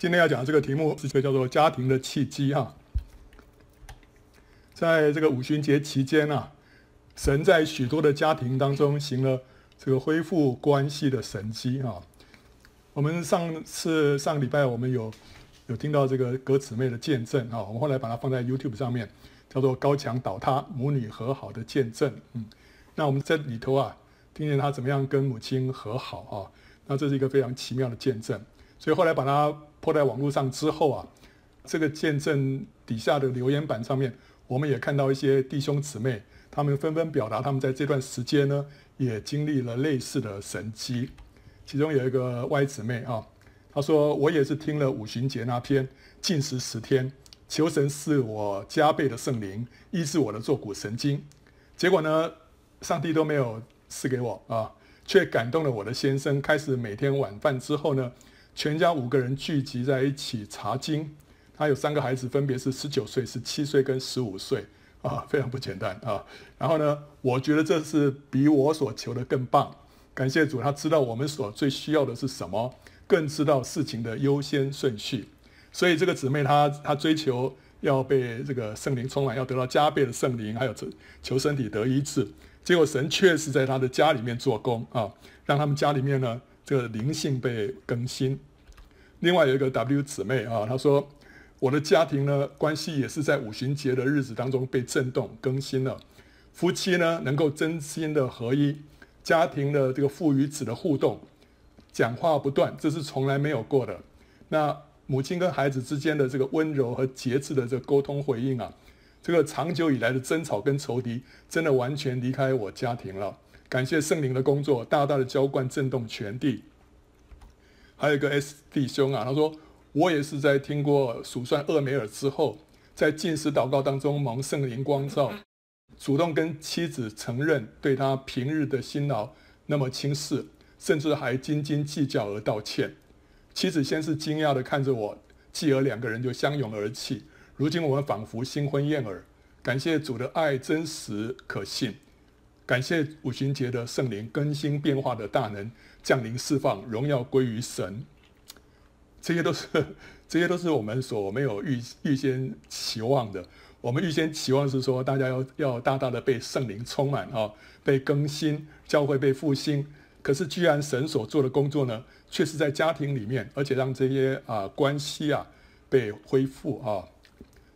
今天要讲的这个题目是这个叫做家庭的契机哈。在这个五旬节期间啊，神在许多的家庭当中行了这个恢复关系的神迹哈。我们上次上个礼拜我们有有听到这个葛姊妹的见证啊，我们后来把它放在 YouTube 上面，叫做高墙倒塌，母女和好的见证。嗯，那我们在里头啊，听见她怎么样跟母亲和好啊，那这是一个非常奇妙的见证。所以后来把它泼在网络上之后啊，这个见证底下的留言板上面，我们也看到一些弟兄姊妹，他们纷纷表达他们在这段时间呢，也经历了类似的神迹。其中有一个歪姊妹啊，她说：“我也是听了五旬节那篇，禁食十天，求神赐我加倍的圣灵，医治我的坐骨神经。结果呢，上帝都没有赐给我啊，却感动了我的先生，开始每天晚饭之后呢。”全家五个人聚集在一起查经，他有三个孩子，分别是十九岁、十七岁跟十五岁，啊，非常不简单啊。然后呢，我觉得这是比我所求的更棒。感谢主，他知道我们所最需要的是什么，更知道事情的优先顺序。所以这个姊妹她她追求要被这个圣灵充满，要得到加倍的圣灵，还有求身体得医治。结果神确实在他的家里面做工啊，让他们家里面呢。这个灵性被更新。另外有一个 W 姊妹啊，她说：“我的家庭呢，关系也是在五旬节的日子当中被震动更新了。夫妻呢，能够真心的合一，家庭的这个父与子的互动，讲话不断，这是从来没有过的。那母亲跟孩子之间的这个温柔和节制的这个沟通回应啊，这个长久以来的争吵跟仇敌，真的完全离开我家庭了。”感谢圣灵的工作，大大的浇灌震动全地。还有一个 S 弟兄啊，他说：“我也是在听过数算厄梅尔之后，在进食祷告当中蒙圣灵光照，主动跟妻子承认对他平日的辛劳那么轻视，甚至还斤斤计较而道歉。妻子先是惊讶的看着我，继而两个人就相拥而泣。如今我们仿佛新婚燕尔。感谢主的爱真实可信。”感谢五旬节的圣灵更新变化的大能降临释放，荣耀归于神。这些都是 这些都是我们所没有预预先期望的。我们预先期望是说，大家要要大大的被圣灵充满啊，被更新，教会被复兴。可是居然神所做的工作呢，却是在家庭里面，而且让这些啊关系啊被恢复啊。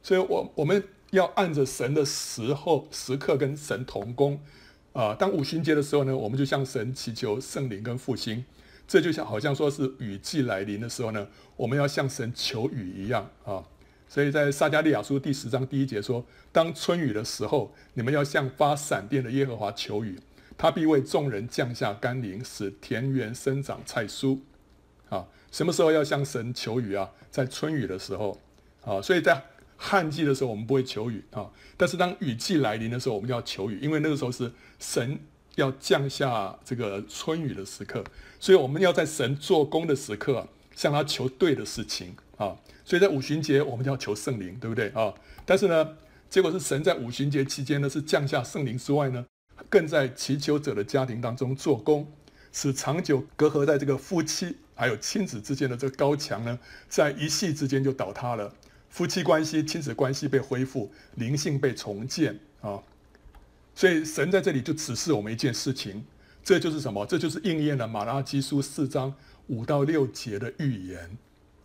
所以我我们要按着神的时候时刻跟神同工。啊，当五旬节的时候呢，我们就向神祈求圣灵跟复兴，这就像好像说是雨季来临的时候呢，我们要向神求雨一样啊。所以在撒迦利亚书第十章第一节说：“当春雨的时候，你们要向发闪电的耶和华求雨，他必为众人降下甘霖，使田园生长菜蔬。”啊，什么时候要向神求雨啊？在春雨的时候啊，所以在。旱季的时候，我们不会求雨啊，但是当雨季来临的时候，我们就要求雨，因为那个时候是神要降下这个春雨的时刻，所以我们要在神做工的时刻向他求对的事情啊。所以在五旬节，我们就要求圣灵，对不对啊？但是呢，结果是神在五旬节期间呢，是降下圣灵之外呢，更在祈求者的家庭当中做工，使长久隔阂在这个夫妻还有亲子之间的这个高墙呢，在一夕之间就倒塌了。夫妻关系、亲子关系被恢复，灵性被重建啊！所以神在这里就指示我们一件事情，这就是什么？这就是应验了马拉基书四章五到六节的预言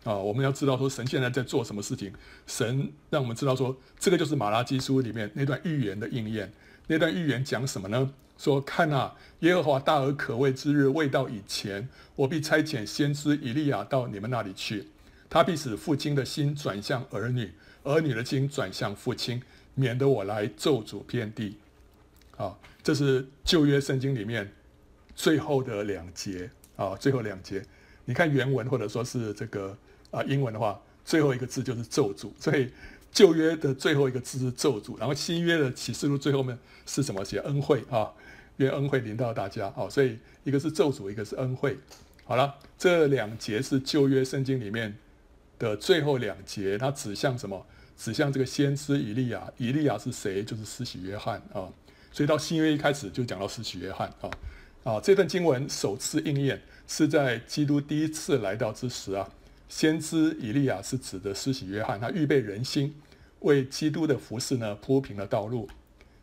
啊！我们要知道说神现在在做什么事情，神让我们知道说这个就是马拉基书里面那段预言的应验。那段预言讲什么呢？说看啊，耶和华大而可畏之日未到以前，我必差遣先知以利亚到你们那里去。他必使父亲的心转向儿女，儿女的心转向父亲，免得我来咒诅遍地。啊，这是旧约圣经里面最后的两节啊，最后两节。你看原文或者说是这个啊英文的话，最后一个字就是咒诅。所以旧约的最后一个字是咒诅，然后新约的启示录最后面是什么？写恩惠啊，愿恩惠临到大家。哦，所以一个是咒诅，一个是恩惠。好了，这两节是旧约圣经里面。的最后两节，它指向什么？指向这个先知以利亚。以利亚是谁？就是施洗约翰啊。所以到新约一开始就讲到施洗约翰啊。啊，这段经文首次应验是在基督第一次来到之时啊。先知以利亚是指的施洗约翰，他预备人心，为基督的服事呢铺平了道路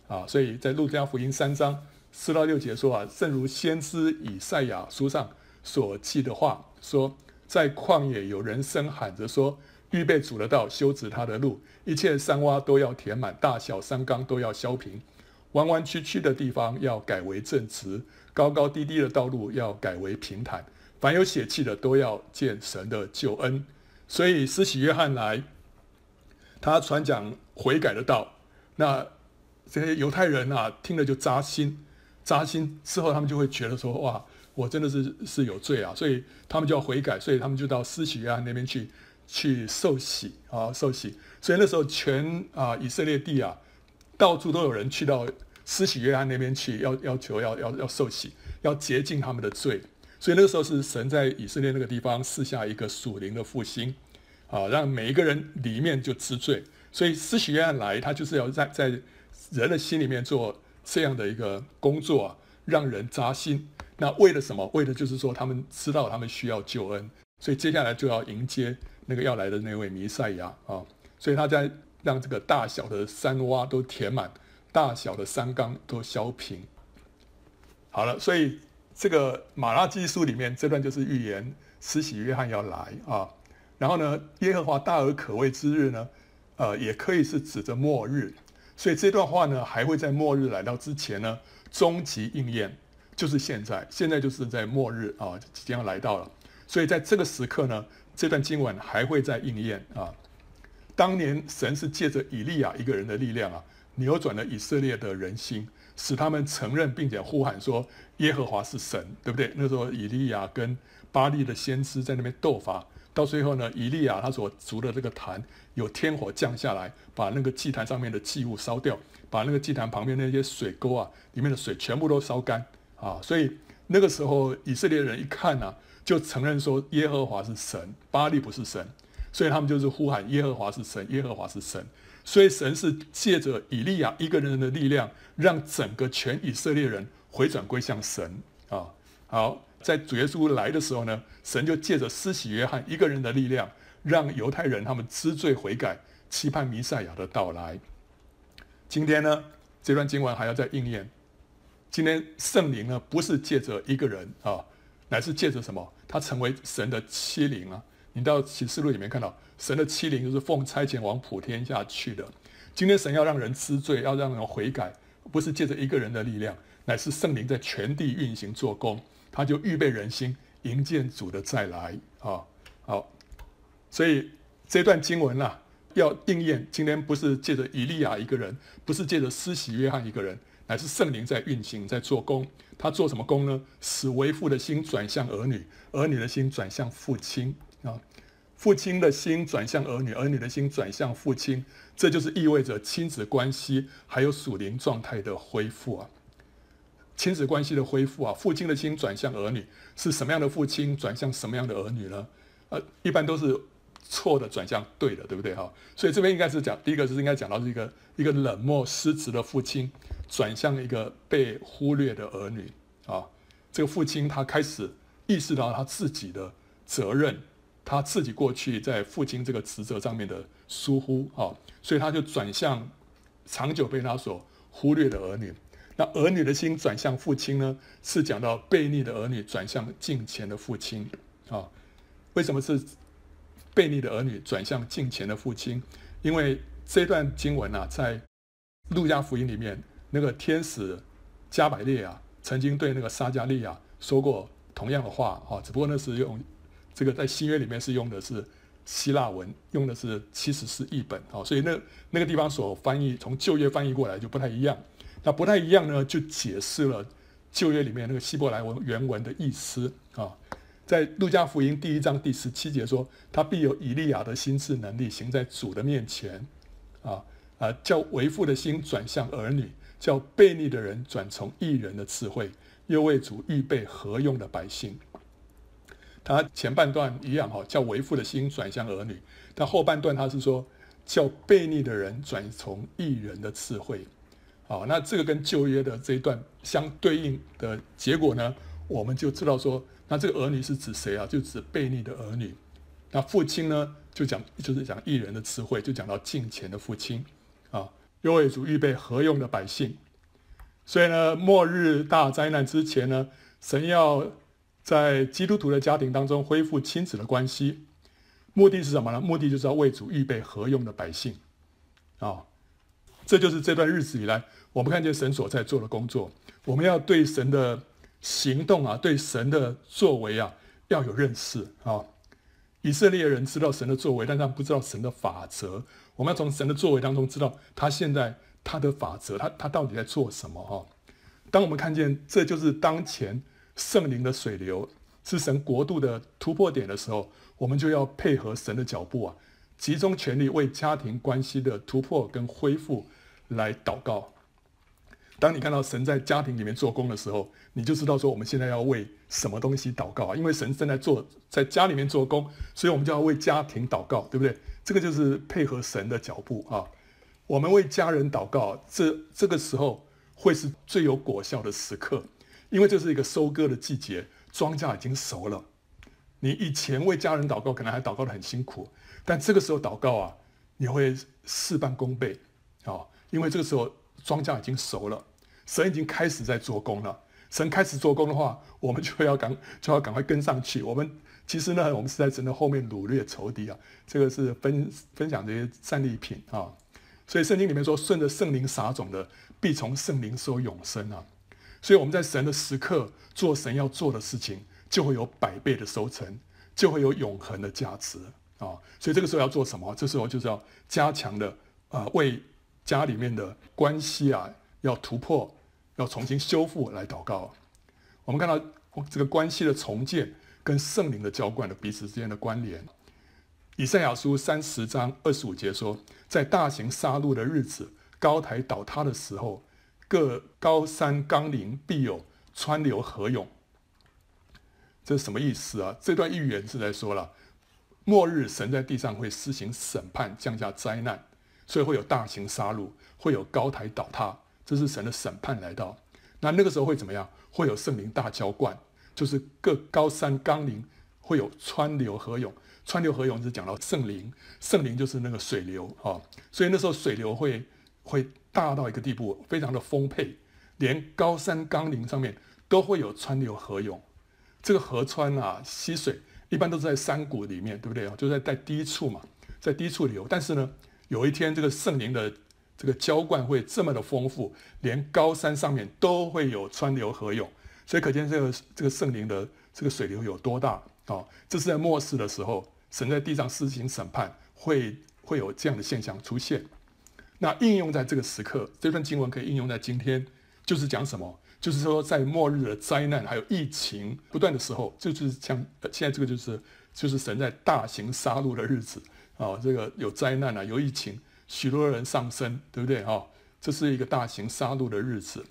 啊。所以在路加福音三章四到六节说啊，正如先知以赛亚书上所记的话说，在旷野有人声喊着说，预备主的道，修直他的路，一切山洼都要填满，大小山冈都要削平，弯弯曲曲的地方要改为正直，高高低低的道路要改为平坦。凡有血气的都要见神的救恩，所以施洗约翰来，他传讲悔改的道，那这些犹太人啊听了就扎心，扎心之后他们就会觉得说，哇，我真的是是有罪啊，所以他们就要悔改，所以他们就到施洗约翰那边去去受洗啊，受洗，所以那时候全啊以色列地啊，到处都有人去到施洗约翰那边去，要要求要要要受洗，要洁净他们的罪。所以那个时候是神在以色列那个地方赐下一个属灵的复兴，啊，让每一个人里面就知罪。所以施洗约翰来，他就是要在在人的心里面做这样的一个工作啊，让人扎心。那为了什么？为的就是说他们知道他们需要救恩，所以接下来就要迎接那个要来的那位弥赛亚啊。所以他在让这个大小的山洼都填满，大小的山冈都削平。好了，所以。这个马拉基书里面这段就是预言施洗约翰要来啊，然后呢，耶和华大而可畏之日呢，呃，也可以是指着末日，所以这段话呢还会在末日来到之前呢，终极应验，就是现在，现在就是在末日啊即将要来到了，所以在这个时刻呢，这段经文还会再应验啊。当年神是借着以利亚一个人的力量啊，扭转了以色列的人心。使他们承认并且呼喊说耶和华是神，对不对？那时候以利亚跟巴力的先知在那边斗法，到最后呢，以利亚他所筑的这个坛有天火降下来，把那个祭坛上面的祭物烧掉，把那个祭坛旁边那些水沟啊里面的水全部都烧干啊！所以那个时候以色列人一看呢、啊，就承认说耶和华是神，巴力不是神，所以他们就是呼喊耶和华是神，耶和华是神。所以神是借着以利亚一个人的力量，让整个全以色列人回转归向神啊。好，在主耶稣来的时候呢，神就借着施洗约翰一个人的力量，让犹太人他们知罪悔改，期盼弥赛亚的到来。今天呢，这段经文还要再应验。今天圣灵呢，不是借着一个人啊，乃是借着什么？他成为神的七灵啊。你到启示录里面看到。神的七灵就是奉差遣往普天下去的。今天神要让人知罪，要让人悔改，不是借着一个人的力量，乃是圣灵在全地运行做工。他就预备人心，迎接主的再来啊！好，所以这段经文啊，要应验。今天不是借着以利亚一个人，不是借着施洗约翰一个人，乃是圣灵在运行，在做工。他做什么工呢？使为父的心转向儿女，儿女的心转向父亲啊。父亲的心转向儿女，儿女的心转向父亲，这就是意味着亲子关系还有属灵状态的恢复啊！亲子关系的恢复啊，父亲的心转向儿女，是什么样的父亲转向什么样的儿女呢？呃，一般都是错的转向对的，对不对哈？所以这边应该是讲，第一个是应该讲到是一个一个冷漠失职的父亲转向一个被忽略的儿女啊。这个父亲他开始意识到他自己的责任。他自己过去在父亲这个职责上面的疏忽啊，所以他就转向长久被他所忽略的儿女。那儿女的心转向父亲呢，是讲到悖逆的儿女转向敬虔的父亲啊。为什么是悖逆的儿女转向敬虔的父亲？因为这段经文啊，在路加福音里面，那个天使加百列啊，曾经对那个撒迦利亚说过同样的话啊，只不过那是用。这个在新约里面是用的是希腊文，用的是七十士译本啊，所以那那个地方所翻译从旧约翻译过来就不太一样。那不太一样呢，就解释了旧约里面那个希伯来文原文的意思啊。在路加福音第一章第十七节说，他必有以利亚的心智能力行在主的面前啊啊，叫为父的心转向儿女，叫悖逆的人转从义人的智慧，又为主预备合用的百姓。他前半段一样哈，叫为父的心转向儿女，但后半段他是说叫悖逆的人转从义人的智慧，好，那这个跟旧约的这一段相对应的结果呢，我们就知道说，那这个儿女是指谁啊？就指悖逆的儿女，那父亲呢，就讲就是讲义人的词汇，就讲到敬虔的父亲啊，又为主预备合用的百姓。所以呢，末日大灾难之前呢，神要在基督徒的家庭当中恢复亲子的关系，目的是什么呢？目的就是要为主预备合用的百姓啊。这就是这段日子以来，我们看见神所在做的工作。我们要对神的行动啊，对神的作为啊，要有认识啊。以色列人知道神的作为，但他们不知道神的法则。我们要从神的作为当中知道他现在他的法则，他他到底在做什么哈？当我们看见这就是当前圣灵的水流是神国度的突破点的时候，我们就要配合神的脚步啊，集中全力为家庭关系的突破跟恢复来祷告。当你看到神在家庭里面做工的时候，你就知道说我们现在要为什么东西祷告啊？因为神正在做在家里面做工，所以我们就要为家庭祷告，对不对？这个就是配合神的脚步啊。我们为家人祷告，这这个时候会是最有果效的时刻，因为这是一个收割的季节，庄稼已经熟了。你以前为家人祷告，可能还祷告得很辛苦，但这个时候祷告啊，你会事半功倍啊，因为这个时候。庄稼已经熟了，神已经开始在做工了。神开始做工的话，我们就要赶就要赶快跟上去。我们其实呢，我们是在神的后面掳掠仇敌啊。这个是分分享这些战利品啊。所以圣经里面说，顺着圣灵撒种的，必从圣灵收永生啊。所以我们在神的时刻做神要做的事情，就会有百倍的收成，就会有永恒的价值啊。所以这个时候要做什么？这时候就是要加强的啊、为。家里面的关系啊，要突破，要重新修复来祷告。我们看到这个关系的重建跟圣灵的浇灌的彼此之间的关联。以赛亚书三十章二十五节说，在大型杀戮的日子，高台倒塌的时候，各高山冈陵必有川流河涌。这是什么意思啊？这段预言是在说了，末日神在地上会施行审判，降下灾难。所以会有大型杀戮，会有高台倒塌，这是神的审判来到。那那个时候会怎么样？会有圣灵大浇灌，就是各高山冈陵会有川流河涌。川流河涌是讲到圣灵，圣灵就是那个水流啊。所以那时候水流会会大到一个地步，非常的丰沛，连高山冈陵上面都会有川流河涌。这个河川啊，溪水一般都是在山谷里面，对不对啊？就在在低处嘛，在低处流。但是呢，有一天，这个圣灵的这个浇灌会这么的丰富，连高山上面都会有川流河涌，所以可见这个这个圣灵的这个水流有多大啊、这是在末世的时候，神在地上施行审判，会会有这样的现象出现。那应用在这个时刻，这段经文可以应用在今天，就是讲什么？就是说，在末日的灾难还有疫情不断的时候，就是像现在这个就是就是神在大型杀戮的日子。哦，这个有灾难啊，有疫情，许多人丧生，对不对？哈、这是一个大型杀戮的日子。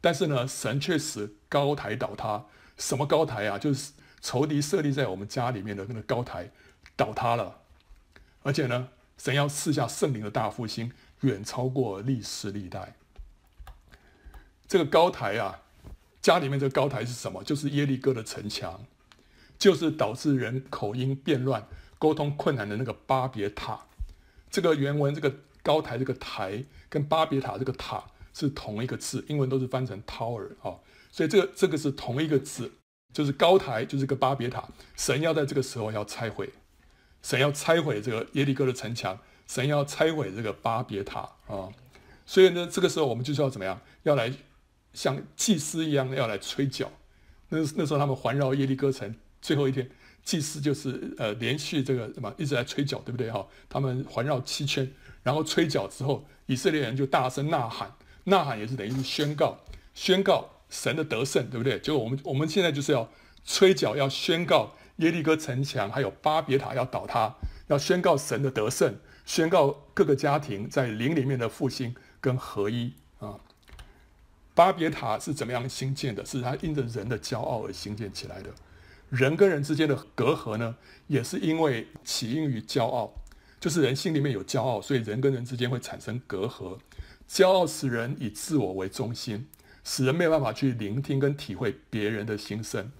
但是呢，神却使高台倒塌。什么高台啊？就是仇敌设立在我们家里面的那个高台倒塌了。而且呢，神要赐下圣灵的大复兴，远超过历史历代。这个高台啊，家里面这个高台是什么？就是耶利哥的城墙，就是导致人口音变乱。沟通困难的那个巴别塔，这个原文这个高台这个台跟巴别塔这个塔是同一个字，英文都是翻成 tower 啊、所以这个这个是同一个字，就是高台就是个巴别塔，神要在这个时候要拆毁，神要拆毁这个耶利哥的城墙，神要拆毁这个巴别塔啊、所以呢，这个时候我们就是要怎么样？要来像祭司一样要来吹角，那那时候他们环绕耶利哥城最后一天。祭司就是呃连续这个什么一直在吹角，对不对哈？他们环绕七圈，然后吹角之后，以色列人就大声呐喊，呐喊也是等于是宣告，宣告神的得胜，对不对？就我们我们现在就是要吹角，要宣告耶利哥城墙还有巴别塔要倒塌，要宣告神的得胜，宣告各个家庭在灵里面的复兴跟合一啊。巴别塔是怎么样兴建的？是它因着人的骄傲而兴建起来的。人跟人之间的隔阂呢，也是因为起因于骄傲，就是人心里面有骄傲，所以人跟人之间会产生隔阂。骄傲使人以自我为中心，使人没有办法去聆听跟体会别人的心声。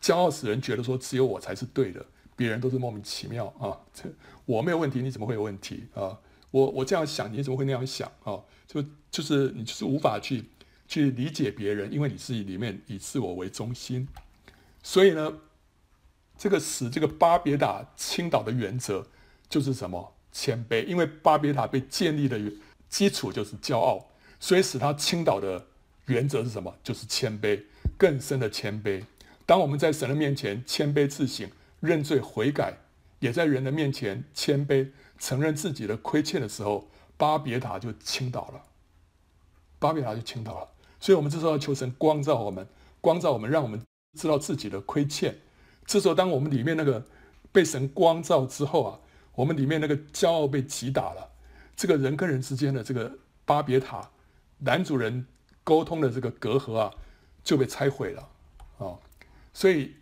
骄傲使人觉得说只有我才是对的，别人都是莫名其妙啊。这我没有问题，你怎么会有问题啊？我我这样想，你怎么会那样想啊？就就是你就是无法去去理解别人，因为你自己里面以自我为中心。所以呢，这个使这个巴别塔倾倒的原则就是什么？谦卑。因为巴别塔被建立的原基础就是骄傲，所以使他倾倒的原则是什么？就是谦卑，更深的谦卑。当我们在神的面前谦卑自省、认罪悔改，也在人的面前谦卑。承认自己的亏欠的时候，巴别塔就倾倒了。巴别塔就倾倒了，所以，我们这时候要求神光照我们，光照我们，让我们知道自己的亏欠。这时候，当我们里面那个被神光照之后啊，我们里面那个骄傲被击打了，这个人跟人之间的这个巴别塔，男主人沟通的这个隔阂啊，就被拆毁了啊。所以，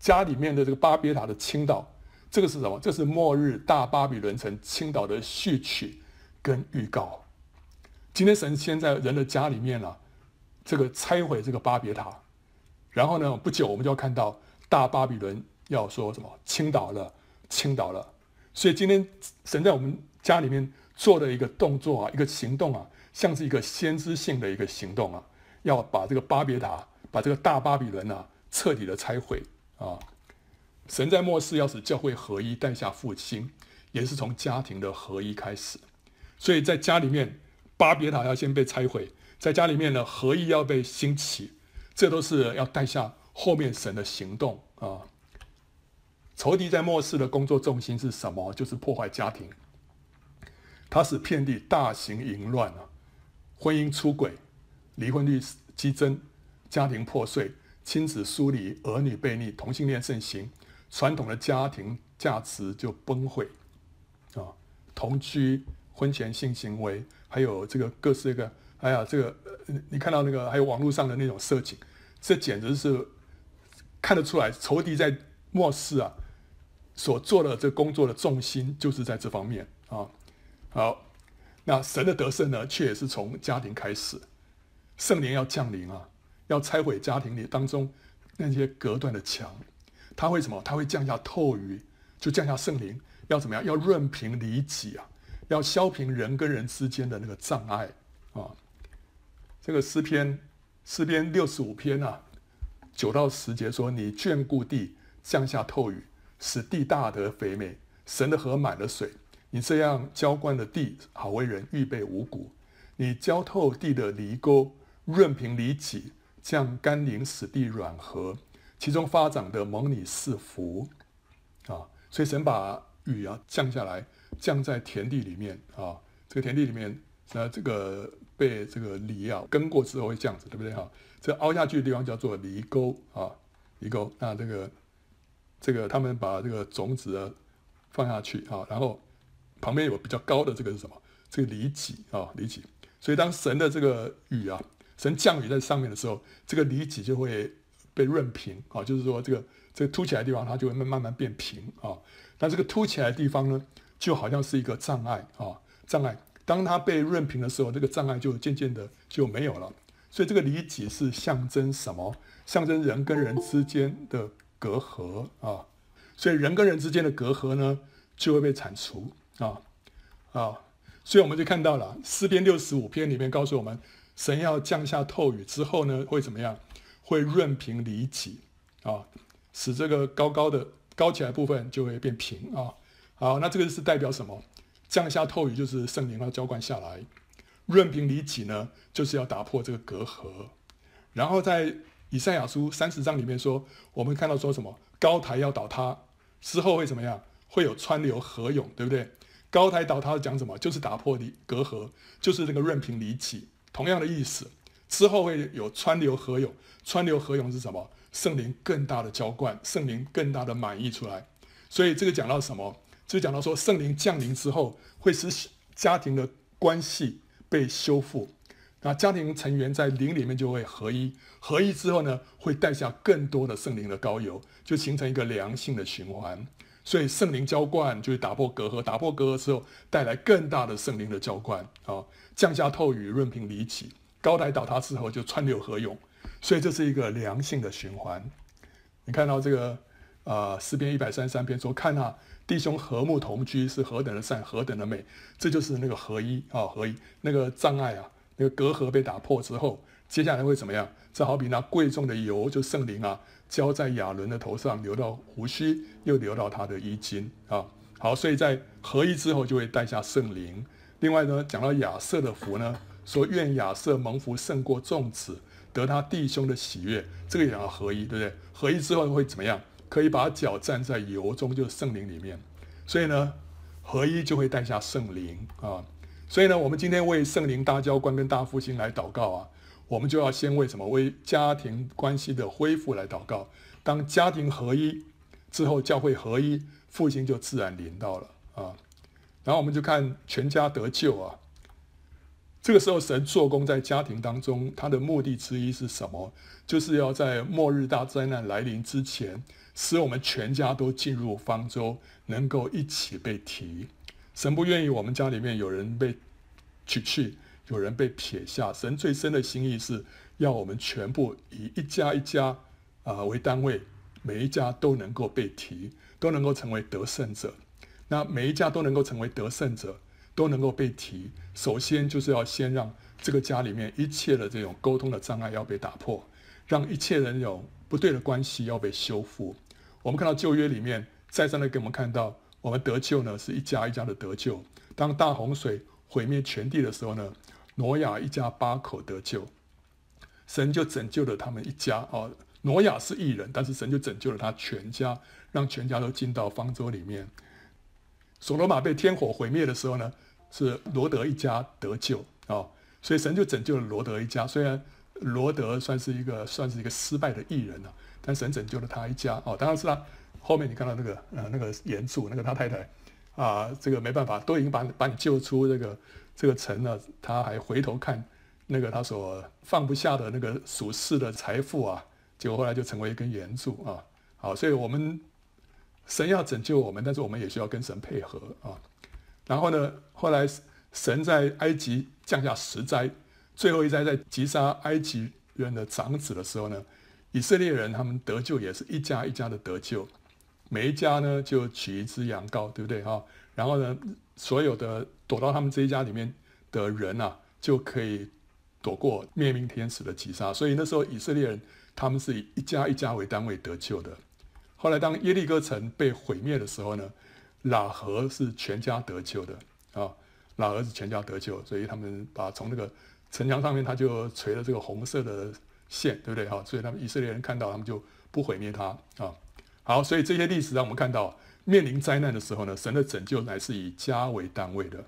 家里面的这个巴别塔的倾倒。这个是什么？这是末日大巴比伦城倾倒的序曲跟预告。今天神先在人的家里面了、啊，这个拆毁这个巴别塔，然后呢，不久我们就要看到大巴比伦要说什么倾倒了，倾倒了。所以今天神在我们家里面做的一个动作啊，一个行动啊，像是一个先知性的一个行动啊，要把这个巴别塔，把这个大巴比伦啊彻底的拆毁啊。神在末世要使教会合一，带下复兴，也是从家庭的合一开始。所以在家里面，巴别塔要先被拆毁，在家里面呢，合一要被兴起，这都是要带下后面神的行动啊。仇敌在末世的工作重心是什么？就是破坏家庭，他使遍地大型淫乱啊，婚姻出轨，离婚率激增，家庭破碎，亲子疏离，儿女悖逆，同性恋盛行。传统的家庭价值就崩溃，啊，同居、婚前性行为，还有这个各式各样，哎呀，这个你看到那个，还有网络上的那种色情，这简直是看得出来，仇敌在末世啊所做的这工作的重心就是在这方面。好，那神的得胜呢，却也是从家庭开始，圣灵要降临啊，要拆毁家庭里当中那些隔断的墙。他会什么？他会降下透雨，就降下圣灵，要怎么样？要润平离己啊，要削平人跟人之间的那个障碍啊。这个诗篇，诗篇六十五篇啊，九到十节说：“你眷顾地，降下透雨，使地大得肥美。神的河满了水，你这样浇灌的地，好为人预备五谷。你浇透地的犁沟，润平犁脊，降甘霖，使地软和。”其中发长的蒙你赐福，啊，所以神把雨啊降下来，降在田地里面啊，这个田地里面，那，这个被这个犁啊耕过之后会这样子，对不对哈？这凹下去的地方叫做犁沟啊，犁沟。那这个这个他们把这个种子啊放下去啊，然后旁边有比较高的这个是什么？这个犁脊啊，犁脊。所以当神的这个雨啊，神降雨在上面的时候，这个犁脊就会。被润平啊，就是说这个这个凸起来的地方，它就会慢慢慢变平啊。但这个凸起来的地方呢，就好像是一个障碍啊，障碍。当它被润平的时候，这个障碍就渐渐的就没有了。所以这个离脊是象征什么？象征人跟人之间的隔阂啊。所以人跟人之间的隔阂呢，就会被铲除啊啊。所以我们就看到了诗篇六十五篇里面告诉我们，神要降下透雨之后呢，会怎么样？会润平离己啊，使这个高高的高起来部分就会变平啊。好，那这个是代表什么？降下透雨就是圣灵要浇灌下来，润平离己呢，就是要打破这个隔阂。然后在以赛亚书三十章里面说，我们看到说什么？高台要倒塌之后会怎么样？会有川流河涌，对不对？高台倒塌讲什么？就是打破离隔阂，就是这个润平离己，同样的意思。之后会有川流河涌，川流河涌是什么？圣灵更大的浇灌，圣灵更大的满溢出来。所以这个讲到什么？就讲到说圣灵降临之后，会使家庭的关系被修复。那家庭成员在灵里面就会合一，合一之后呢，会带下更多的圣灵的膏油，就形成一个良性的循环。所以圣灵浇灌就是打破隔阂，打破隔阂之后带来更大的圣灵的浇灌啊，降下透雨，润平离奇。高台倒塌之后就川流河涌，所以这是一个良性的循环。你看到这个啊诗篇一百三十三篇说，看啊，弟兄和睦同居是何等的善，何等的美，这就是那个合一啊，合一那个障碍啊，那个隔阂被打破之后，接下来会怎么样？这好比那贵重的油，就圣灵啊，浇在亚伦的头上，流到胡须，又流到他的衣襟啊。好，所以在合一之后就会带下圣灵。另外呢，讲到亚瑟的福呢，说愿亚瑟蒙福胜过众子，得他弟兄的喜悦。这个也要合一，对不对？合一之后会怎么样？可以把脚站在油中，就是圣灵里面。所以呢，合一就会带下圣灵啊。所以呢，我们今天为圣灵大教官跟大复兴来祷告啊。我们就要先为什么？为家庭关系的恢复来祷告。当家庭合一之后，教会合一，复兴就自然临到了啊。然后我们就看全家得救啊。这个时候，神做工在家庭当中，他的目的之一是什么？就是要在末日大灾难来临之前，使我们全家都进入方舟，能够一起被提。神不愿意我们家里面有人被取去。有人被撇下，神最深的心意是要我们全部以一家一家啊为单位，每一家都能够被提，都能够成为得胜者。那每一家都能够成为得胜者，都能够被提，首先就是要先让这个家里面一切的这种沟通的障碍要被打破，让一切人有不对的关系要被修复。我们看到旧约里面再三的给我们看到，我们得救呢是一家一家的得救。当大洪水毁灭全地的时候呢，挪亚一家八口得救，神就拯救了他们一家啊。挪亚是义人，但是神就拯救了他全家，让全家都进到方舟里面。所罗玛被天火毁灭的时候呢，是罗德一家得救啊，所以神就拯救了罗德一家。虽然罗德算是一个算是一个失败的义人啊，但神拯救了他一家哦。当然是他后面你看到那个呃那个盐柱那个他太太啊，这个没办法，都已经把把你救出这个。这个城了，他还回头看那个他所放不下的那个属世的财富啊，结果后来就成为一根圆柱啊。好，所以我们神要拯救我们，但是我们也需要跟神配合啊。然后呢，后来神在埃及降下十灾，最后一灾在击杀埃及人的长子的时候呢，以色列人他们得救也是一家一家的得救，每一家呢就取一只羊羔，对不对哈？然后呢，所有的。躲到他们这一家里面的人啊，就可以躲过灭命天使的击杀。所以那时候以色列人他们是以一家一家为单位得救的。后来当耶利哥城被毁灭的时候呢，喇合是全家得救的啊，喇合是全家得救，所以他们把从那个城墙上面他就垂了这个红色的线，对不对哈？所以他们以色列人看到他们就不毁灭他啊。好，所以这些历史让我们看到，面临灾难的时候呢，神的拯救乃是以家为单位的。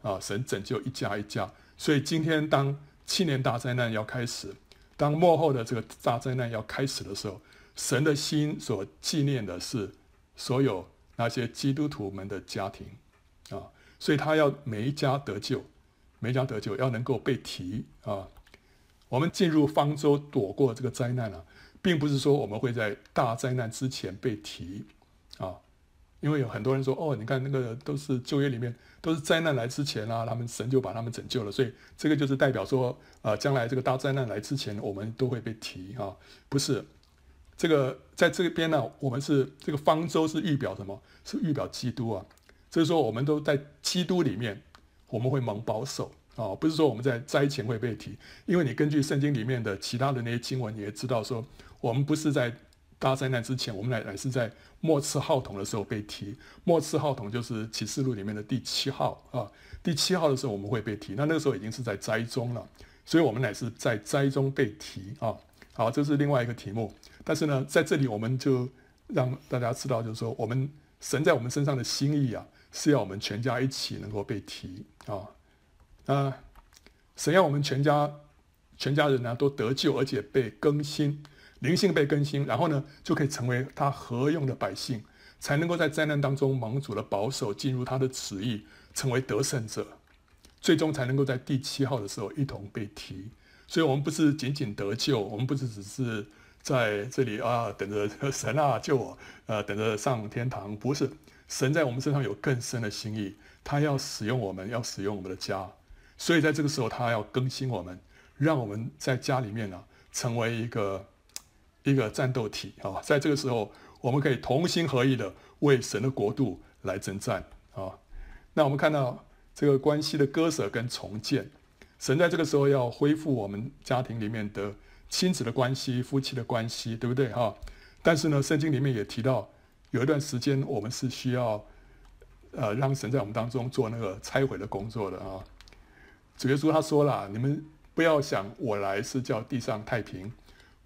啊！神拯救一家一家，所以今天当七年大灾难要开始，当幕后的这个大灾难要开始的时候，神的心所纪念的是所有那些基督徒们的家庭啊，所以他要每一家得救，每一家得救要能够被提啊。我们进入方舟躲过这个灾难啊，并不是说我们会在大灾难之前被提啊。因为有很多人说，哦，你看那个都是旧约里面都是灾难来之前啊，他们神就把他们拯救了，所以这个就是代表说，呃，将来这个大灾难来之前，我们都会被提啊，不是？这个在这边呢，我们是这个方舟是预表什么？是预表基督啊，就是说我们都在基督里面，我们会蒙保守啊，不是说我们在灾前会被提，因为你根据圣经里面的其他的那些经文，你也知道说，我们不是在。大灾难之前，我们乃乃是在末次号筒的时候被提。末次号筒就是启示录里面的第七号啊。第七号的时候我们会被提，那那个时候已经是在灾中了，所以我们乃是在灾中被提啊。好，这是另外一个题目。但是呢，在这里我们就让大家知道，就是说，我们神在我们身上的心意啊，是要我们全家一起能够被提啊。啊，神要我们全家全家人呢都得救，而且被更新。灵性被更新，然后呢，就可以成为他合用的百姓，才能够在灾难当中蒙主的保守，进入他的旨意，成为得胜者，最终才能够在第七号的时候一同被提。所以，我们不是仅仅得救，我们不是只是在这里啊，等着 神啊救我，呃，等着上天堂。不是，神在我们身上有更深的心意，他要使用我们，要使用我们的家。所以，在这个时候，他要更新我们，让我们在家里面呢，成为一个。一个战斗体啊，在这个时候，我们可以同心合意的为神的国度来征战啊。那我们看到这个关系的割舍跟重建，神在这个时候要恢复我们家庭里面的亲子的关系、夫妻的关系，对不对哈？但是呢，圣经里面也提到，有一段时间我们是需要呃让神在我们当中做那个拆毁的工作的啊。主耶稣他说了：“你们不要想我来是叫地上太平，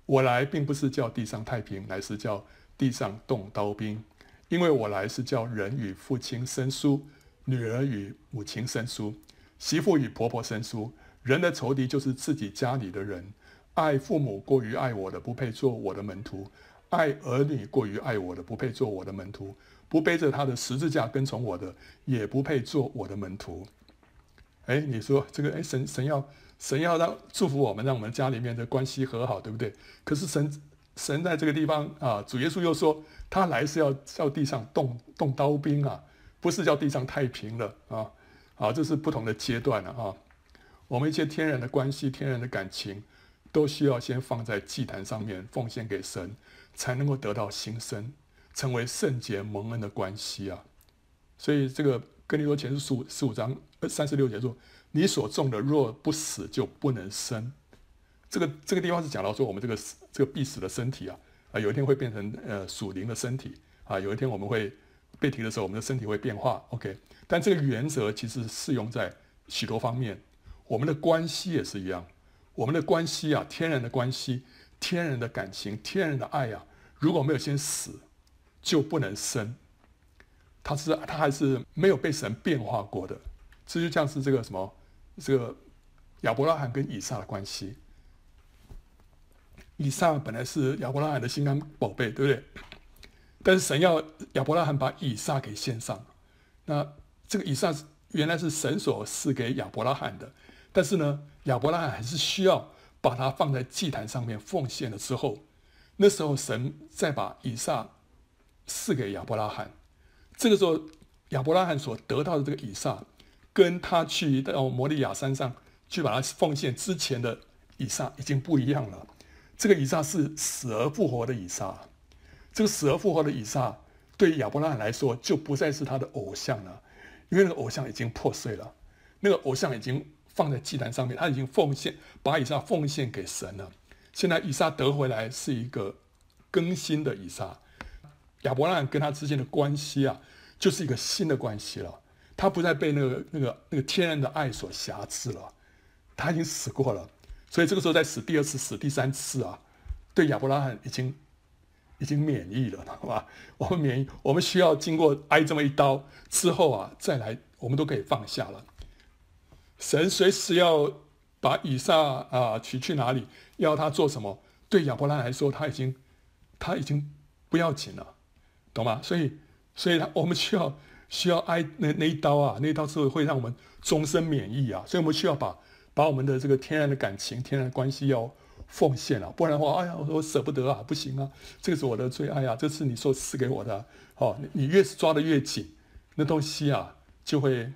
我来并不是叫地上太平，乃是叫地上动刀兵。因为我来是叫人与父亲生疏，女儿与母亲生疏，媳妇与婆婆生疏。人的仇敌就是自己家里的人。爱父母过于爱我的，不配做我的门徒；爱儿女过于爱我的，不配做我的门徒；不背着他的十字架跟从我的，也不配做我的门徒。”哎，你说这个哎，神神要神要让祝福我们，让我们家里面的关系和好，对不对？可是神神在这个地方啊，主耶稣又说他来是要叫地上动动刀兵啊，不是叫地上太平了啊。好，这是不同的阶段了啊。我们一些天然的关系、天然的感情，都需要先放在祭坛上面奉献给神，才能够得到新生，成为圣洁蒙恩的关系啊。所以这个。哥林多前书十五十五章三十六节说：“你所种的若不死，就不能生。”这个这个地方是讲到说，我们这个这个必死的身体啊，啊，有一天会变成呃属灵的身体啊，有一天我们会被提的时候，我们的身体会变化。OK，但这个原则其实适用在许多方面，我们的关系也是一样，我们的关系啊，天然的关系、天然的感情、天然的爱啊，如果没有先死，就不能生。他是他还是没有被神变化过的，这就像是这个什么，这个亚伯拉罕跟以撒的关系。以撒本来是亚伯拉罕的心肝宝贝，对不对？但是神要亚伯拉罕把以撒给献上，那这个以撒原来是神所赐给亚伯拉罕的，但是呢，亚伯拉罕还是需要把它放在祭坛上面奉献了之后，那时候神再把以撒赐给亚伯拉罕。这个时候，亚伯拉罕所得到的这个以撒，跟他去到摩利亚山上去把他奉献之前的以撒已经不一样了。这个以撒是死而复活的以撒，这个死而复活的以撒对亚伯拉罕来说就不再是他的偶像了，因为那个偶像已经破碎了，那个偶像已经放在祭坛上面，他已经奉献，把以撒奉献给神了。现在以撒得回来是一个更新的以撒。亚伯拉罕跟他之间的关系啊，就是一个新的关系了。他不再被那个、那个、那个天然的爱所瑕疵了。他已经死过了，所以这个时候再死第二次、死第三次啊，对亚伯拉罕已经已经免疫了，好吧？我们免疫，我们需要经过挨这么一刀之后啊，再来，我们都可以放下了。神随时要把以撒啊取去哪里，要他做什么？对亚伯拉罕来说，他已经他已经不要紧了。懂吗？所以，所以，他我们需要需要挨那那一刀啊，那一刀之后会让我们终身免疫啊。所以我们需要把把我们的这个天然的感情、天然的关系要奉献了，不然的话，哎呀，我舍不得啊，不行啊，这个是我的最爱啊，这是你所赐给我的。哦，你越是抓得越紧，那东西啊就会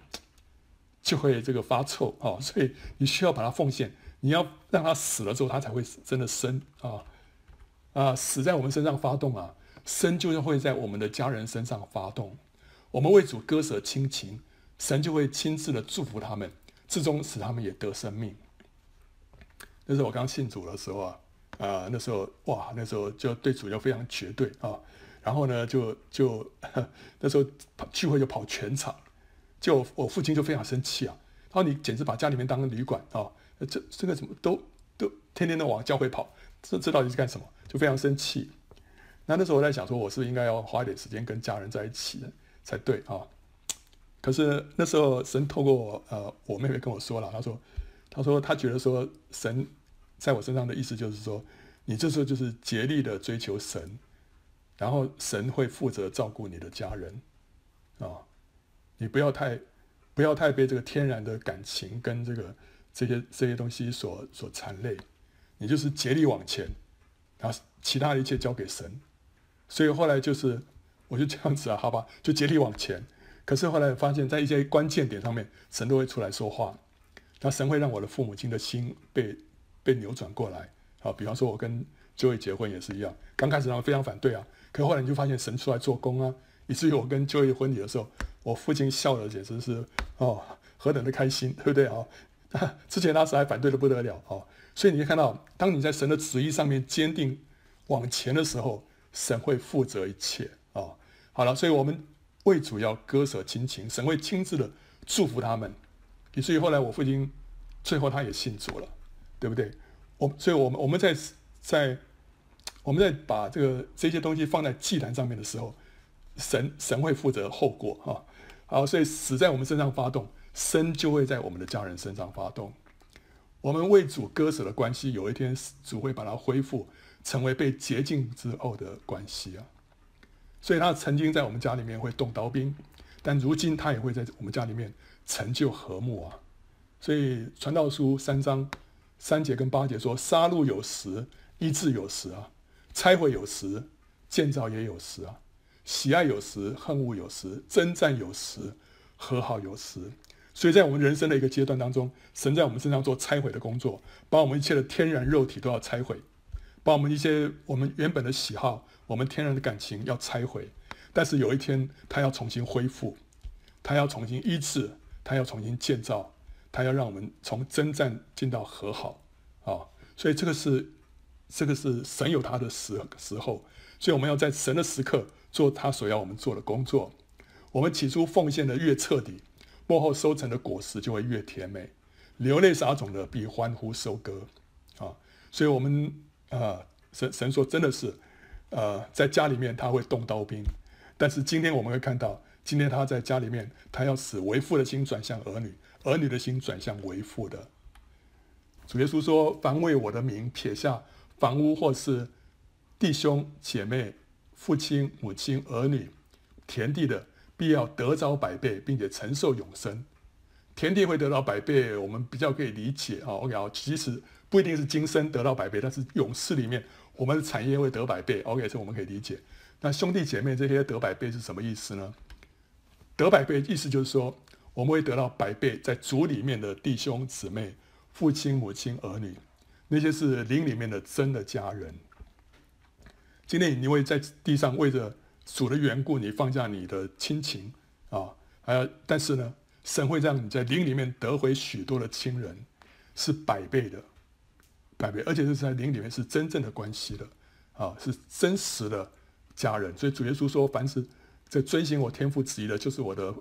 就会这个发臭啊。所以你需要把它奉献，你要让它死了之后，它才会真的生啊啊，死在我们身上发动啊。生就是会在我们的家人身上发动，我们为主割舍亲情，神就会亲自的祝福他们，最终使他们也得生命。那时候我刚信主的时候啊，啊、那时候哇，那时候就对主就非常绝对啊，然后呢，就就 那时候聚会就跑全场，就我父亲就非常生气啊，他说你简直把家里面当旅馆啊，这这个怎么都都天天的往教会跑，这这到底是干什么？就非常生气。那那时候我在想，说我是不是应该要花一点时间跟家人在一起的才对啊？可是那时候神透过我呃我妹妹跟我说了，她说，她说她觉得说神在我身上的意思就是说，你这时候就是竭力的追求神，然后神会负责照顾你的家人啊，你不要太不要太被这个天然的感情跟这个这些这些东西所所缠累，你就是竭力往前，然后其他一切交给神。所以后来就是，我就这样子啊，好吧，就竭力往前。可是后来发现，在一些关键点上面，神都会出来说话。那神会让我的父母亲的心被被扭转过来。好，比方说我跟 Joey 结婚也是一样，刚开始他们非常反对啊。可后来你就发现神出来做工啊，以至于我跟就业婚礼的时候，我父亲笑的简直是哦，何等的开心，对不对啊？之前那时还反对的不得了啊。所以你会看到，当你在神的旨意上面坚定往前的时候，神会负责一切。好了，所以我们为主要割舍亲情，神会亲自的祝福他们，以至于后来我父亲最后他也信主了，对不对？我所以我们我们在在我们在把这个这些东西放在祭坛上面的时候，神神会负责后果哈。好，所以死在我们身上发动，生就会在我们的家人身上发动。我们为主割舍的关系，有一天主会把它恢复，成为被洁净之后的关系啊。所以他曾经在我们家里面会动刀兵，但如今他也会在我们家里面成就和睦啊。所以传道书三章三节跟八节说：杀戮有时，医治有时啊；拆毁有时，建造也有时啊；喜爱有时，恨恶有时；征战有时，和好有时。所以在我们人生的一个阶段当中，神在我们身上做拆毁的工作，把我们一切的天然肉体都要拆毁，把我们一些我们原本的喜好。我们天然的感情要拆毁，但是有一天他要重新恢复，他要重新医治，他要重新建造，他要让我们从征战进到和好啊！所以这个是这个是神有他的时时候，所以我们要在神的时刻做他所要我们做的工作。我们起初奉献的越彻底，幕后收成的果实就会越甜美。流泪撒种的必欢呼收割啊！所以我们啊、神神说真的是。呃，在家里面他会动刀兵，但是今天我们会看到，今天他在家里面，他要使为父的心转向儿女，儿女的心转向为父的。主耶稣说：“凡为我的名撇下房屋或是弟兄姐妹、父亲母亲、儿女、田地的，必要得着百倍，并且承受永生。田地会得到百倍，我们比较可以理解啊。OK 啊，其实不一定是今生得到百倍，但是永世里面。”我们的产业会得百倍，OK，这我们可以理解。那兄弟姐妹这些得百倍是什么意思呢？得百倍意思就是说，我们会得到百倍在主里面的弟兄姊妹、父亲母亲儿女，那些是灵里面的真的家人。今天你会在地上为着主的缘故，你放下你的亲情啊，还有，但是呢，神会让你在灵里面得回许多的亲人，是百倍的。百倍，而且是在灵里面是真正的关系的，啊，是真实的家人。所以主耶稣说，凡是在遵行我天父旨意的，就是我的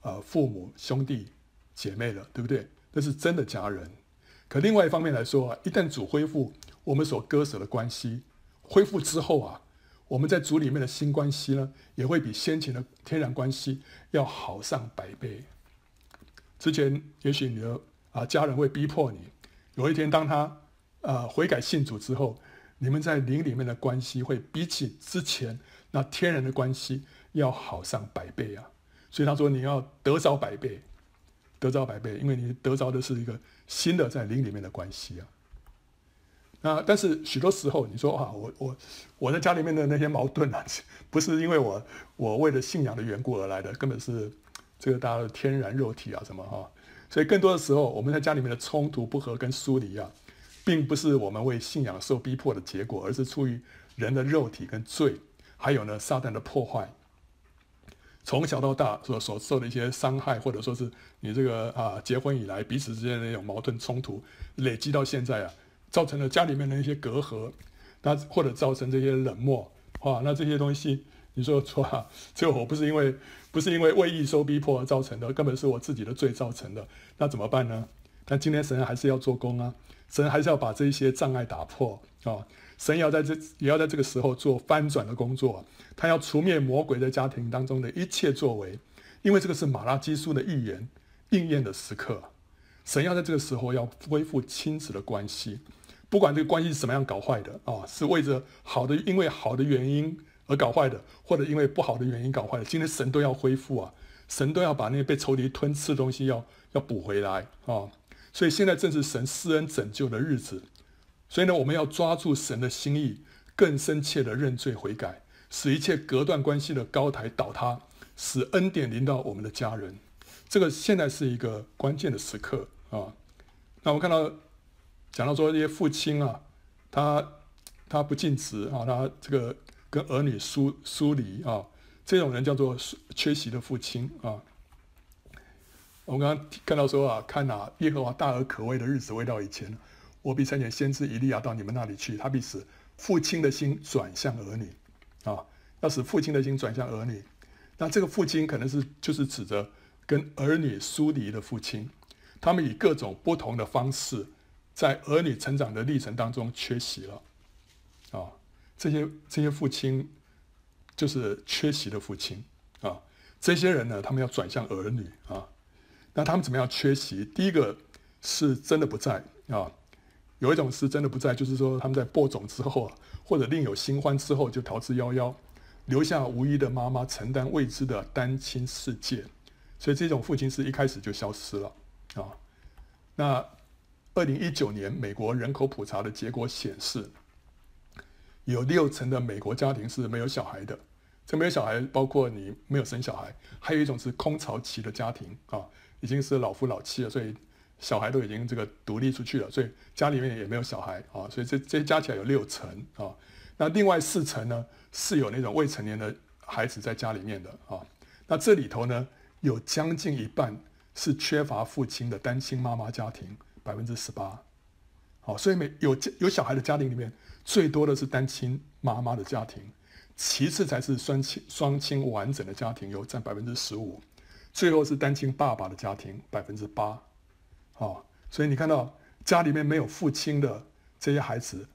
呃父母兄弟姐妹了，对不对？这是真的家人。可另外一方面来说啊，一旦主恢复我们所割舍的关系，恢复之后啊，我们在主里面的新关系呢，也会比先前的天然关系要好上百倍。之前也许你的啊家人会逼迫你，有一天当他。呃，悔改信主之后，你们在灵里面的关系会比起之前那天然的关系要好上百倍啊！所以他说你要得着百倍，得着百倍，因为你得着的是一个新的在灵里面的关系啊。那但是许多时候你说啊，我我我在家里面的那些矛盾啊，不是因为我我为了信仰的缘故而来的，根本是这个大家的天然肉体啊什么哈。所以更多的时候，我们在家里面的冲突不和跟疏离啊。并不是我们为信仰受逼迫的结果，而是出于人的肉体跟罪，还有呢撒旦的破坏。从小到大所所受的一些伤害，或者说是你这个啊结婚以来彼此之间的那种矛盾冲突，累积到现在啊，造成了家里面的一些隔阂，那或者造成这些冷漠啊，那这些东西你说错啊，这我不是因为不是因为为义受逼迫而造成的，根本是我自己的罪造成的，那怎么办呢？但今天神还是要做工啊。神还是要把这些障碍打破啊！神要在这也要在这个时候做翻转的工作，他要除灭魔鬼在家庭当中的一切作为，因为这个是马拉基书的预言应验的时刻。神要在这个时候要恢复亲子的关系，不管这个关系是什么样搞坏的啊，是为着好的，因为好的原因而搞坏的，或者因为不好的原因搞坏的，今天神都要恢复啊！神都要把那些被仇敌吞吃的东西要要补回来啊！所以现在正是神施恩拯救的日子，所以呢，我们要抓住神的心意，更深切的认罪悔改，使一切隔断关系的高台倒塌，使恩典临到我们的家人。这个现在是一个关键的时刻啊！那我看到讲到说这些父亲啊，他他不尽职啊，他这个跟儿女疏疏离啊，这种人叫做缺席的父亲啊。我们刚刚看到说啊，看啊，耶和华大而可畏的日子未到以前，我必差遣先知以利亚到你们那里去，他必使父亲的心转向儿女啊，要使父亲的心转向儿女。那这个父亲可能是就是指着跟儿女疏离的父亲，他们以各种不同的方式，在儿女成长的历程当中缺席了啊，这些这些父亲就是缺席的父亲啊，这些人呢，他们要转向儿女啊。那他们怎么样缺席？第一个是真的不在啊，有一种是真的不在，就是说他们在播种之后，或者另有新欢之后就逃之夭夭，留下无依的妈妈承担未知的单亲世界，所以这种父亲是一开始就消失了啊。那二零一九年美国人口普查的结果显示，有六成的美国家庭是没有小孩的，这没有小孩包括你没有生小孩，还有一种是空巢期的家庭啊。已经是老夫老妻了，所以小孩都已经这个独立出去了，所以家里面也没有小孩啊，所以这这加起来有六成啊。那另外四成呢，是有那种未成年的孩子在家里面的啊。那这里头呢，有将近一半是缺乏父亲的单亲妈妈家庭，百分之十八。好，所以每有有小孩的家庭里面，最多的是单亲妈妈的家庭，其次才是双亲双亲完整的家庭，有占百分之十五。最后是单亲爸爸的家庭，百分之八，啊，所以你看到家里面没有父亲的这些孩子，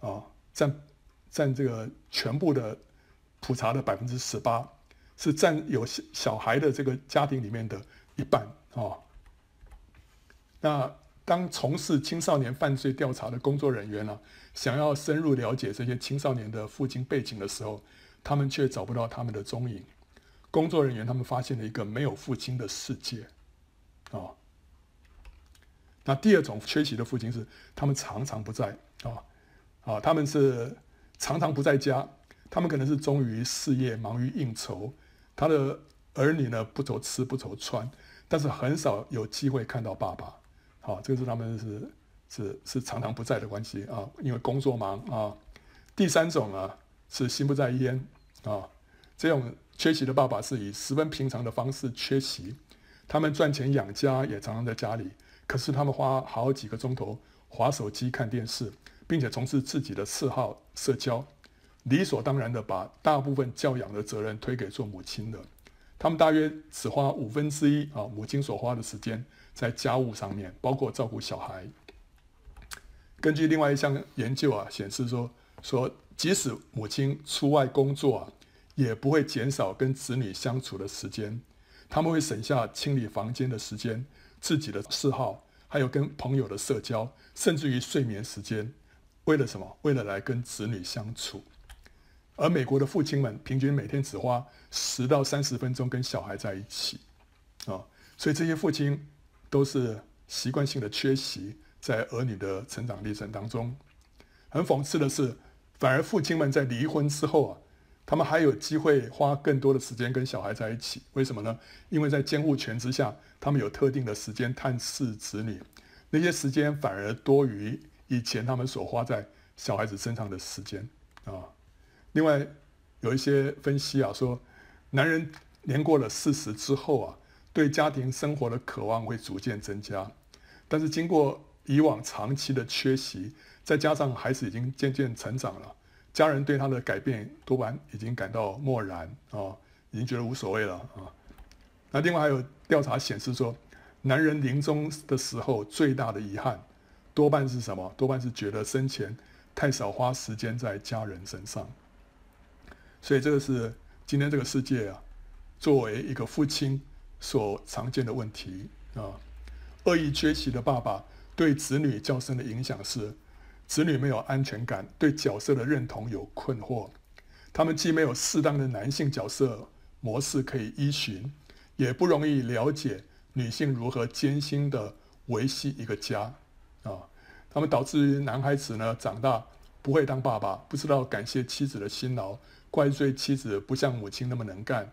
啊，占占这个全部的普查的百分之十八，是占有小小孩的这个家庭里面的一半，啊。那当从事青少年犯罪调查的工作人员呢，想要深入了解这些青少年的父亲背景的时候，他们却找不到他们的踪影。工作人员他们发现了一个没有父亲的世界，啊，那第二种缺席的父亲是他们常常不在，啊，啊，他们是常常不在家，他们可能是忠于事业，忙于应酬，他的儿女呢不愁吃不愁穿，但是很少有机会看到爸爸，好，这个是他们是是是常常不在的关系。啊，因为工作忙。啊。第三种啊是心不在焉。啊，这种。缺席的爸爸是以十分平常的方式缺席，他们赚钱养家，也常常在家里。可是他们花好几个钟头划手机看电视，并且从事自己的嗜好社交，理所当然的把大部分教养的责任推给做母亲的。他们大约只花五分之一啊，母亲所花的时间在家务上面，包括照顾小孩。根据另外一项研究啊，显示说说即使母亲出外工作啊。也不会减少跟子女相处的时间，他们会省下清理房间的时间、自己的嗜好，还有跟朋友的社交，甚至于睡眠时间，为了什么？为了来跟子女相处。而美国的父亲们平均每天只花十到三十分钟跟小孩在一起，啊，所以这些父亲都是习惯性的缺席在儿女的成长历程当中。很讽刺的是，反而父亲们在离婚之后啊。他们还有机会花更多的时间跟小孩在一起，为什么呢？因为在监护权之下，他们有特定的时间探视子女，那些时间反而多于以前他们所花在小孩子身上的时间啊。另外，有一些分析啊说，男人年过了四十之后啊，对家庭生活的渴望会逐渐增加，但是经过以往长期的缺席，再加上孩子已经渐渐成长了。家人对他的改变多半已经感到漠然啊，已经觉得无所谓了啊。那另外还有调查显示说，男人临终的时候最大的遗憾，多半是什么？多半是觉得生前太少花时间在家人身上。所以这个是今天这个世界啊，作为一个父亲所常见的问题啊。恶意缺席的爸爸对子女较深的影响是。子女没有安全感，对角色的认同有困惑，他们既没有适当的男性角色模式可以依循，也不容易了解女性如何艰辛地维系一个家啊。他们导致男孩子呢长大不会当爸爸，不知道感谢妻子的辛劳，怪罪妻子不像母亲那么能干。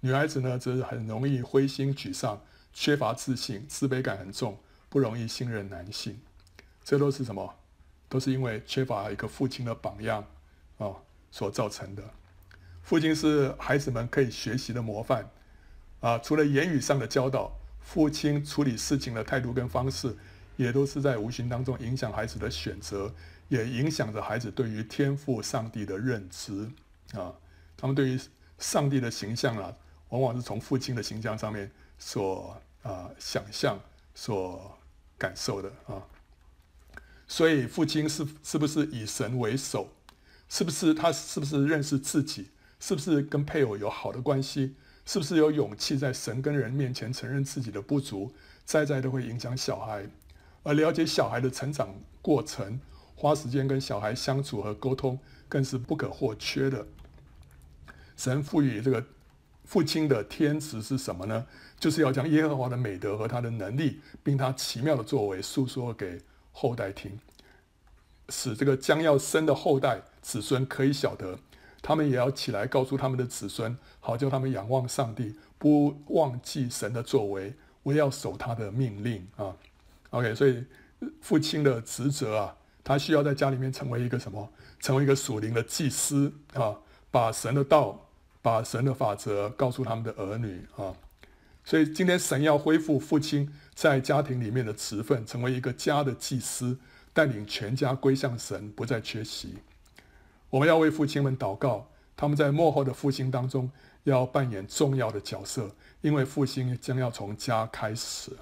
女孩子呢则是很容易灰心沮丧，缺乏自信，自卑感很重，不容易信任男性。这都是什么？都是因为缺乏一个父亲的榜样，啊，所造成的。父亲是孩子们可以学习的模范啊！除了言语上的教导，父亲处理事情的态度跟方式，也都是在无形当中影响孩子的选择，也影响着孩子对于天赋上帝的认知啊。他们对于上帝的形象啊，往往是从父亲的形象上面所啊想象、所感受的啊。所以，父亲是是不是以神为首？是不是他是不是认识自己？是不是跟配偶有好的关系？是不是有勇气在神跟人面前承认自己的不足？在在都会影响小孩，而了解小孩的成长过程，花时间跟小孩相处和沟通，更是不可或缺的。神赋予这个父亲的天职是什么呢？就是要将耶和华的美德和他的能力，并他奇妙的作为诉说给后代听，使这个将要生的后代子孙可以晓得。他们也要起来告诉他们的子孙，好叫他们仰望上帝，不忘记神的作为，我要守他的命令啊。OK，所以父亲的职责啊，他需要在家里面成为一个什么？成为一个属灵的祭司啊，把神的道、把神的法则告诉他们的儿女啊。所以今天神要恢复父亲在家庭里面的职分，成为一个家的祭司，带领全家归向神，不再缺席。我们要为父亲们祷告，他们在末后的复兴当中要扮演重要的角色，因为复兴将要从家开始。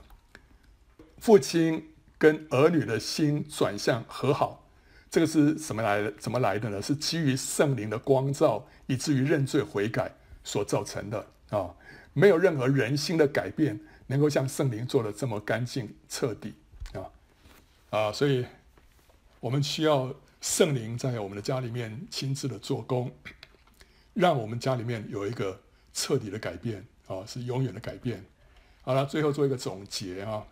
父亲跟儿女的心转向和好，这个是什么来的？怎么来的呢？是基于圣灵的光照，以至于认罪悔改所造成的啊！没有任何人心的改变能够像圣灵做的这么干净彻底啊啊！所以我们需要。圣灵在我们的家里面亲自的做工，让我们家里面有一个彻底的改变啊，是永远的改变。好了，最后做一个总结啊。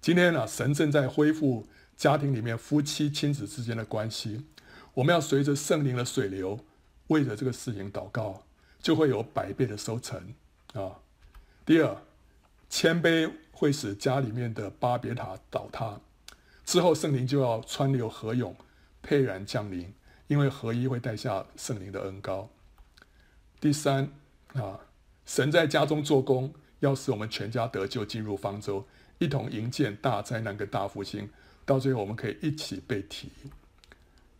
今天呢，神正在恢复家庭里面夫妻亲子之间的关系，我们要随着圣灵的水流，为着这个事情祷告，就会有百倍的收成啊。第二，谦卑会使家里面的巴别塔倒塌。之后，圣灵就要川流河涌，沛然降临，因为合一会带下圣灵的恩膏。第三啊，神在家中做工，要使我们全家得救，进入方舟，一同迎见大灾难跟大复兴，到最后我们可以一起被提。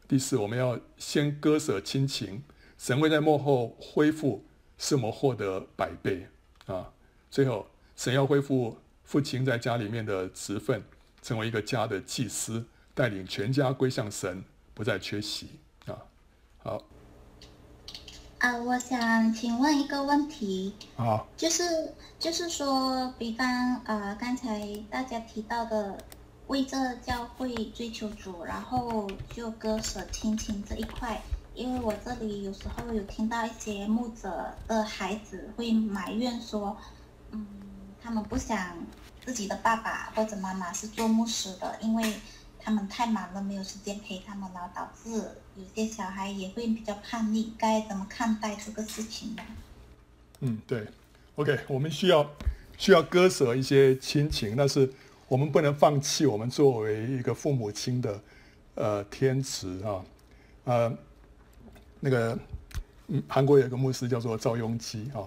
第四，我们要先割舍亲情，神会在幕后恢复，使我们获得百倍啊。最后，神要恢复父亲在家里面的职分。成为一个家的祭司，带领全家归向神，不再缺席啊！好，啊，我想请问一个问题啊，就是就是说，比方啊，刚才大家提到的为这教会追求主，然后就割舍亲情这一块，因为我这里有时候有听到一些牧者的孩子会埋怨说，嗯，他们不想。自己的爸爸或者妈妈是做牧师的，因为他们太忙了，没有时间陪他们，然后导致有些小孩也会比较叛逆。该怎么看待这个事情呢？嗯，对，OK，我们需要需要割舍一些亲情，但是我们不能放弃我们作为一个父母亲的呃天职啊，呃，那个嗯，韩国有个牧师叫做赵雍基啊，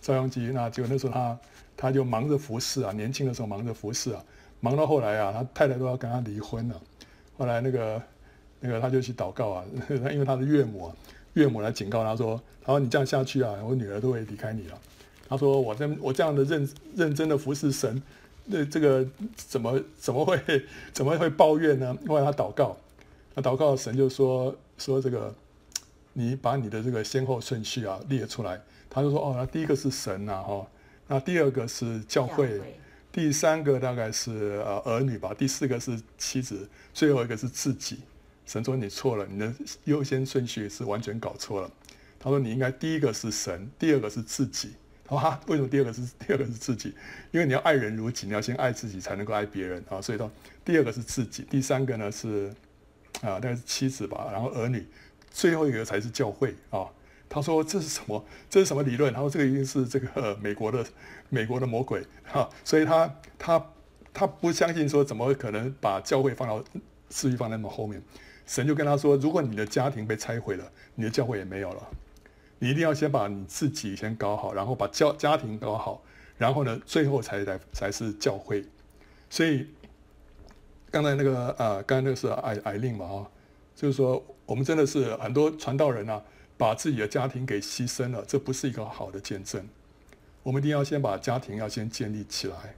赵雍基，那就那时候他。他就忙着服侍啊，年轻的时候忙着服侍啊，忙到后来啊，他太太都要跟他离婚了。后来那个那个他就去祷告啊，他 因为他的岳母啊，岳母来警告他说：“他说你这样下去啊，我女儿都会离开你了。”他说：“我这我这样的认认真的服侍神，那这个怎么怎么会怎么会抱怨呢？”后来他祷告，他祷告神就说说这个，你把你的这个先后顺序啊列出来。他就说：“哦，那第一个是神呐，哈。”那第二个是教会，第三个大概是呃儿女吧，第四个是妻子，最后一个是自己。神说你错了，你的优先顺序是完全搞错了。他说你应该第一个是神，第二个是自己。他说哈，为什么第二个是第二个是自己？因为你要爱人如己，你要先爱自己才能够爱别人啊。所以说第二个是自己，第三个呢是啊大概是妻子吧，然后儿女，最后一个才是教会啊。他说：“这是什么？这是什么理论？”他说：“这个一定是这个美国的美国的魔鬼哈，所以他他他不相信说怎么可能把教会放到次序放在那么后面。神就跟他说：“如果你的家庭被拆毁了，你的教会也没有了。你一定要先把你自己先搞好，然后把教家庭搞好，然后呢，最后才来才是教会。所以刚才那个呃，刚才那个是艾艾琳嘛啊，就是说我们真的是很多传道人啊，把自己的家庭给牺牲了，这不是一个好的见证。我们一定要先把家庭要先建立起来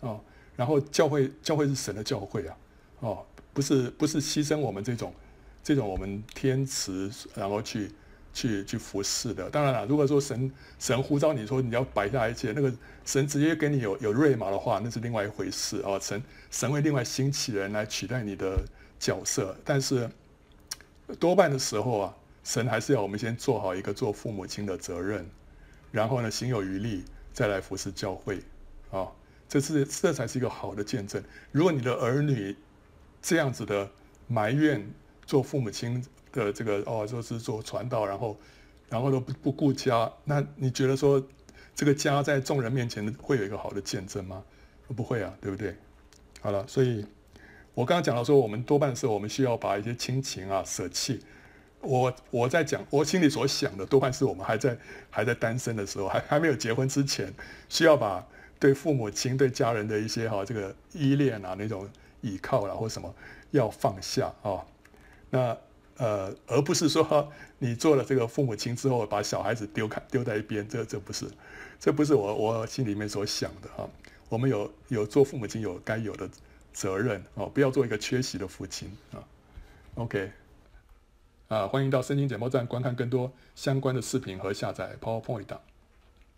啊，然后教会教会是神的教会啊，哦。”不是不是牺牲我们这种这种我们天慈，然后去去去服侍的。当然了，如果说神神呼召你说你要摆下一切，那个神直接给你有有瑞玛的话，那是另外一回事啊。神神会另外兴起人来取代你的角色，但是多半的时候啊，神还是要我们先做好一个做父母亲的责任，然后呢，行有余力再来服侍教会啊。这是这才是一个好的见证。如果你的儿女，这样子的埋怨做父母亲的这个哦，就是做传道，然后然后都不不顾家，那你觉得说这个家在众人面前会有一个好的见证吗？不会啊，对不对？好了，所以我刚刚讲到说，我们多半是我们需要把一些亲情啊舍弃。我我在讲我心里所想的，多半是我们还在还在单身的时候，还还没有结婚之前，需要把对父母亲、对家人的一些哈、这个依恋啊那种。倚靠啊或什么要放下啊、那呃，而不是说你做了这个父母亲之后，把小孩子丢开丢在一边，这这不是，这不是我我心里面所想的哈、我们有有做父母亲有该有的责任哦，不要做一个缺席的父亲啊。OK，啊，欢迎到圣经简报站观看更多相关的视频和下载 PowerPoint 档。